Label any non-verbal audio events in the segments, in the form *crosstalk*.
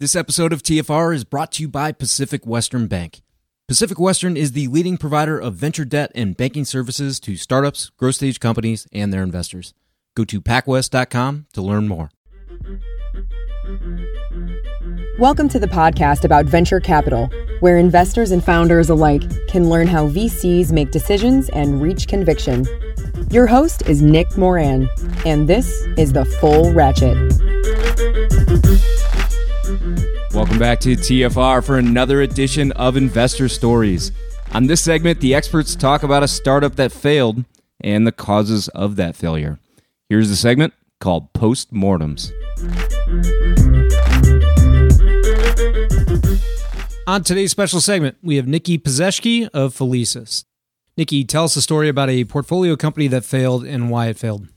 This episode of TFR is brought to you by Pacific Western Bank. Pacific Western is the leading provider of venture debt and banking services to startups, growth stage companies, and their investors. Go to pacwest.com to learn more. Welcome to the podcast about venture capital, where investors and founders alike can learn how VCs make decisions and reach conviction. Your host is Nick Moran, and this is the Full Ratchet. Welcome back to TFR for another edition of Investor Stories. On this segment, the experts talk about a startup that failed and the causes of that failure. Here's the segment called Postmortems. On today's special segment, we have Niki Pezeshki of Felicis. Niki, tell us a story about a portfolio company that failed and why it failed.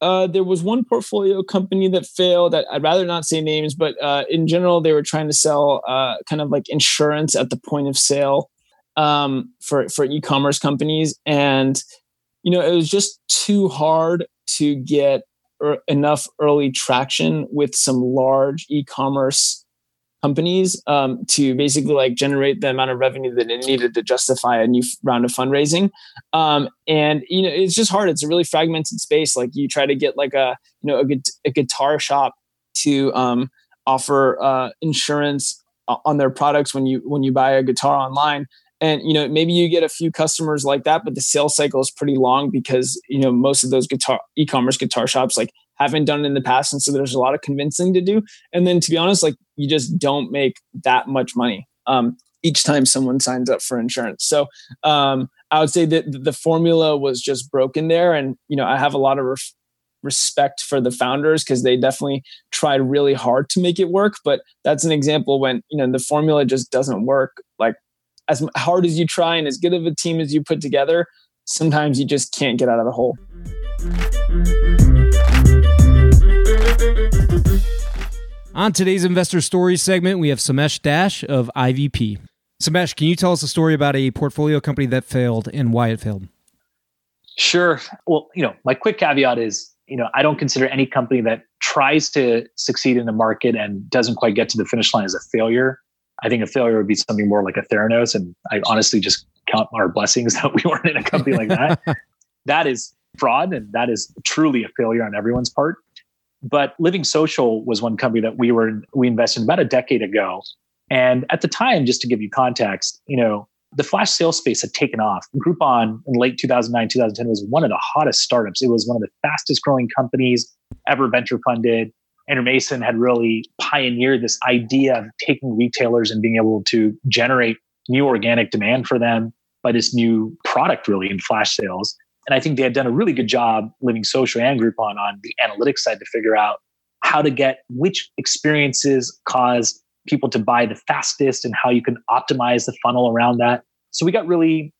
Uh, there was one portfolio company that failed. That I'd rather not say names, but uh, in general, they were trying to sell uh, kind of like insurance at the point of sale um, for for e-commerce companies, and you know it was just too hard to get er- enough early traction with some large e-commerce companies um, to basically like generate the amount of revenue that it needed to justify a new round of fundraising. Um, and you know, it's just hard. It's a really fragmented space. Like you try to get like a you know a, a guitar shop to um, offer uh, insurance on their products when you when you buy a guitar online and you know maybe you get a few customers like that but the sales cycle is pretty long because you know most of those guitar e-commerce guitar shops like haven't done it in the past and so there's a lot of convincing to do and then to be honest like you just don't make that much money um, each time someone signs up for insurance. So um, i would say that the formula was just broken there. And you know i have a lot of ref- respect for the founders because they definitely tried really hard to make it work. But that's an example when you know the formula just doesn't work. Like as hard as you try and as good of a team as you put together sometimes you just can't get out of the hole On today's Investor Stories segment, we have Somesh Dash of IVP. Somesh, can you tell us a story about a portfolio company that failed and why it failed? Sure. Well, you know, my quick caveat is, you know, I don't consider any company that tries to succeed in the market and doesn't quite get to the finish line as a failure. I think a failure would be something more like a Theranos, and I honestly just count our blessings *laughs* that we weren't in a company like that. *laughs* that is fraud, and that is truly a failure on everyone's part. But Living Social was one company that we were we invested in about a decade ago, and at the time, just to give you context, you know, the flash sales space had taken off. Groupon in late 2009, 2010 was one of the hottest startups. It was one of the fastest growing companies ever venture funded. Andrew Mason had really pioneered this idea of taking retailers and being able to generate new organic demand for them by this new product, really, in flash sales. And I think they had done a really good job, Living Social and Groupon, on the analytics side to figure out how to get which experiences cause people to buy the fastest and how you can optimize the funnel around that. So we got really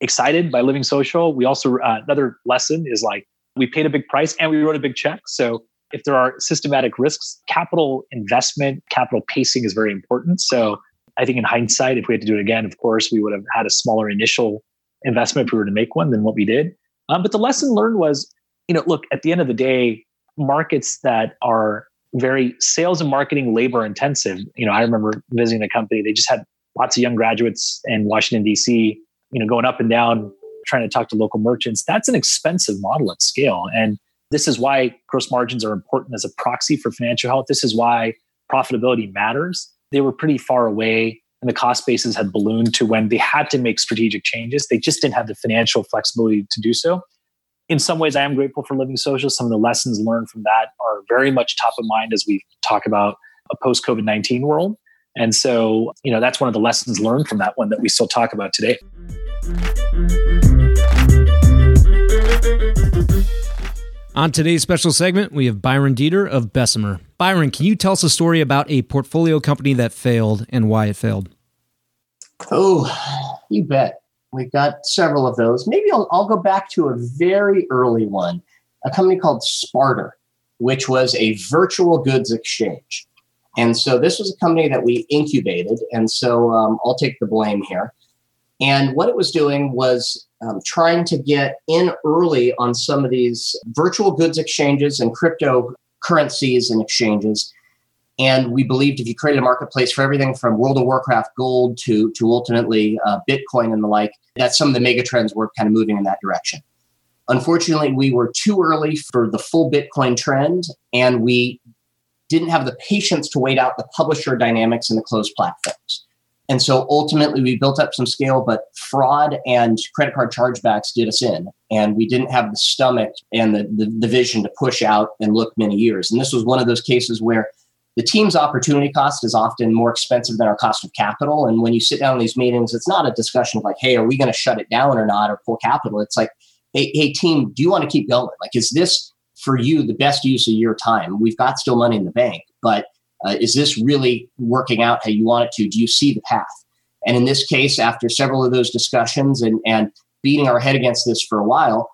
excited by Living Social. We also, uh, another lesson is like we paid a big price and we wrote a big check. So if there are systematic risks, capital investment, capital pacing is very important. So I think in hindsight, if we had to do it again, of course, we would have had a smaller initial investment if we were to make one than what we did. Um, but the lesson learned was, you know, look, at the end of the day, markets that are very sales and marketing labor intensive. You know, I remember visiting a company, they just had lots of young graduates in Washington, D.C., you know, going up and down, trying to talk to local merchants. That's an expensive model at scale. And this is why gross margins are important as a proxy for financial health. This is why profitability matters. They were pretty far away and the cost bases had ballooned to when they had to make strategic changes. They just didn't have the financial flexibility to do so. In some ways, I am grateful for Living Social. Some of the lessons learned from that are very much top of mind as we talk about a post COVID 19 world. And so, you know, that's one of the lessons learned from that one that we still talk about today. On today's special segment, we have Byron Deeter of Bessemer. Byron, can you tell us a story about a portfolio company that failed and why it failed? Oh, you bet. We've got several of those. Maybe I'll, I'll go back to a very early one, a company called Sparter, which was a virtual goods exchange. And so this was a company that we incubated. And so um, I'll take the blame here. And what it was doing was um, trying to get in early on some of these virtual goods exchanges and cryptocurrencies and exchanges. And we believed if you created a marketplace for everything from World of Warcraft gold to, to ultimately uh, Bitcoin and the like, that some of the megatrends were kind of moving in that direction. Unfortunately, we were too early for the full Bitcoin trend, and we didn't have the patience to wait out the publisher dynamics and the closed platforms. And so ultimately, we built up some scale, but fraud and credit card chargebacks did us in. And we didn't have the stomach and the, the, the, vision to push out and look many years. And this was one of those cases where the team's opportunity cost is often more expensive than our cost of capital. And when you sit down in these meetings, it's not a discussion of like, hey, are we going to shut it down or not or pull capital? It's like, hey, hey, team, do you want to keep going? Like, is this for you the best use of your time? We've got still money in the bank, but uh, is this really working out how you want it to? Do you see the path? And in this case, after several of those discussions and, and beating our head against this for a while,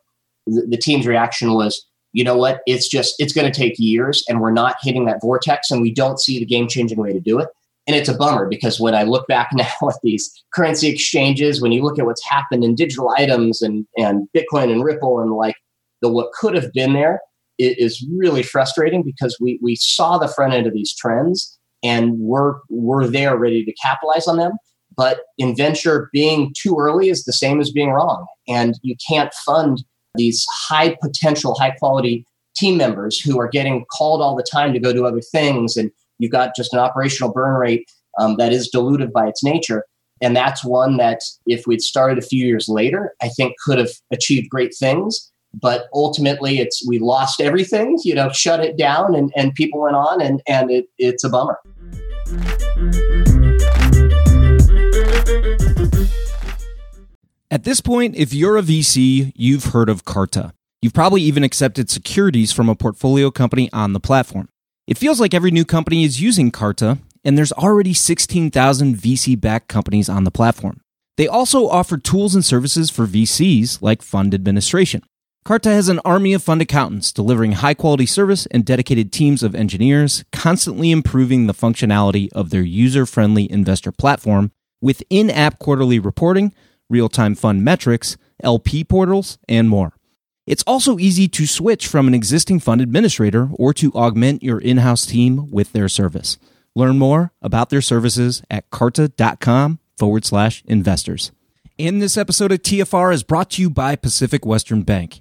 the, the team's reaction was, you know what, it's just, it's going to take years and we're not hitting that vortex and we don't see the game changing way to do it. And it's a bummer because when I look back *laughs* now at these currency exchanges, when you look at what's happened in digital items and, and Bitcoin and Ripple and like the what could have been there, is really frustrating because we we saw the front end of these trends and we're we're there ready to capitalize on them. But in venture, being too early is the same as being wrong, and you can't fund these high potential, high quality team members who are getting called all the time to go do other things, and you've got just an operational burn rate um, that is diluted by its nature. And that's one that, if we'd started a few years later, I think could have achieved great things but ultimately it's we lost everything you know shut it down and, and people went on and and it, it's a bummer. At this point if you're a vc you've heard of carta. You've probably even accepted securities from a portfolio company on the platform. It feels like every new company is using carta and there's already 16000 vc backed companies on the platform. They also offer tools and services for VCs like fund administration. Carta has an army of fund accountants delivering high quality service and dedicated teams of engineers, constantly improving the functionality of their user friendly investor platform with in app quarterly reporting, real time fund metrics, LP portals, and more. It's also easy to switch from an existing fund administrator or to augment your in house team with their service. Learn more about their services at carta.com forward slash investors. And this episode of TFR is brought to you by Pacific Western Bank.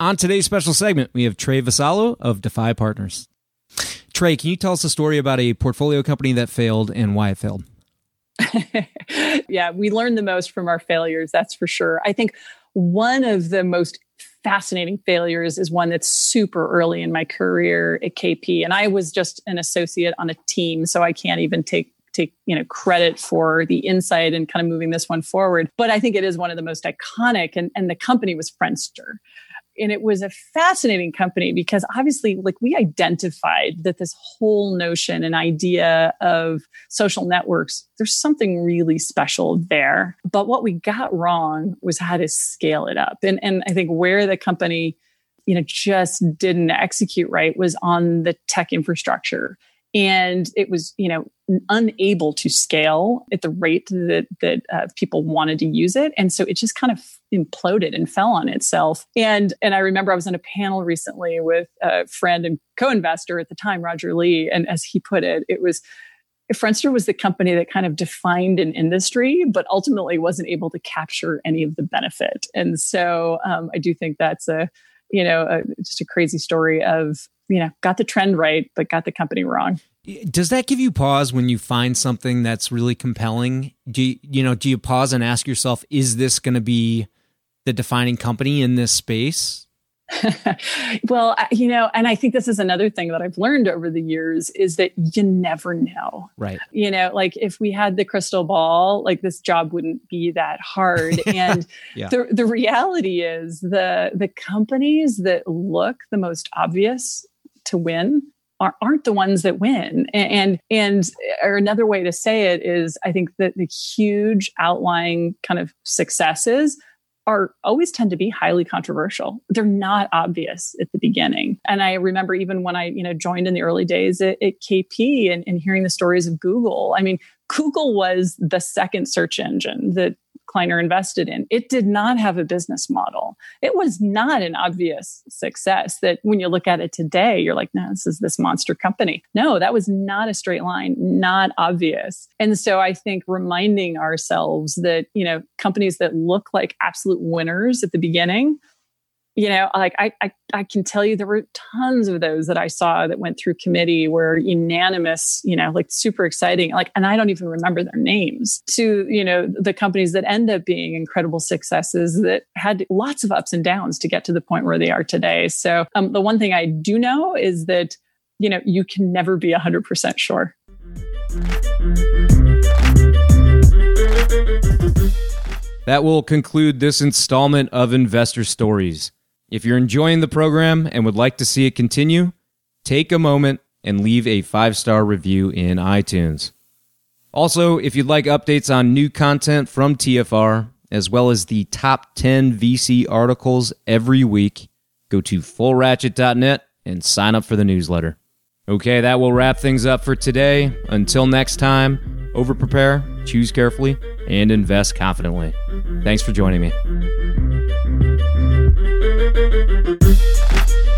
On today's special segment, we have Trae Vassallo of Defy Partners. Trae, can you tell us a story about a portfolio company that failed and why it failed? *laughs* yeah, we learn the most from our failures, that's for sure. I think one of the most fascinating failures is one that's super early in my career at KP. And I was just an associate on a team, so I can't even take take you know credit for the insight and kind of moving this one forward. But i think it is one of the most iconic and, and the company was friendster. And it was a fascinating company because obviously like we identified that this whole notion and idea of social networks there's something really special there. But what we got wrong was how to scale it up. And and i think where the company you know just didn't execute right was on the tech infrastructure and it was you know unable to scale at the rate that that uh, people wanted to use it. And so it just kind of imploded and fell on itself. And and i remember i was on a panel recently with a friend and co-investor at the time roger lee. And as he put it it was Friendster was the company that kind of defined an industry, but ultimately wasn't able to capture any of the benefit. And so um, I do think that's a, you know, a, just a crazy story of, you know, got the trend right, but got the company wrong. Does that give you pause when you find something that's really compelling? Do you, you know, do you pause and ask yourself, is this going to be the defining company in this space? *laughs* well, you know, and I think this is another thing that I've learned over the years is that you never know. Right. You know, like if we had the crystal ball, like this job wouldn't be that hard. *laughs* and yeah. the the reality is the the companies that look the most obvious to win aren't the ones that win. And, and, or another way to say it is I think that the huge outlying kind of successes are always tend to be highly controversial. They're not obvious at the beginning. And I remember even when I, you know, joined in the early days at, at KP and, and hearing the stories of Google. I mean, Google was the second search engine that Kleiner invested in. It did not have a business model. It was not an obvious success that when you look at it today, you're like, no, this is this monster company. No, that was not a straight line, not obvious. And so I think reminding ourselves that, you know, companies that look like absolute winners at the beginning you know like I, I, I can tell you there were tons of those that i saw that went through committee were unanimous you know like super exciting like and i don't even remember their names to you know the companies that end up being incredible successes that had lots of ups and downs to get to the point where they are today so um, the one thing i do know is that you know you can never be 100% sure that will conclude this installment of Investor Stories. If you're enjoying the program and would like to see it continue, take a moment and leave a five star review in iTunes. Also, if you'd like updates on new content from TFR, as well as the top 10 VC articles every week, go to fullratchet.net and sign up for the newsletter. Okay, that will wrap things up for today. Until next time, over prepare, choose carefully, and invest confidently. Thanks for joining me.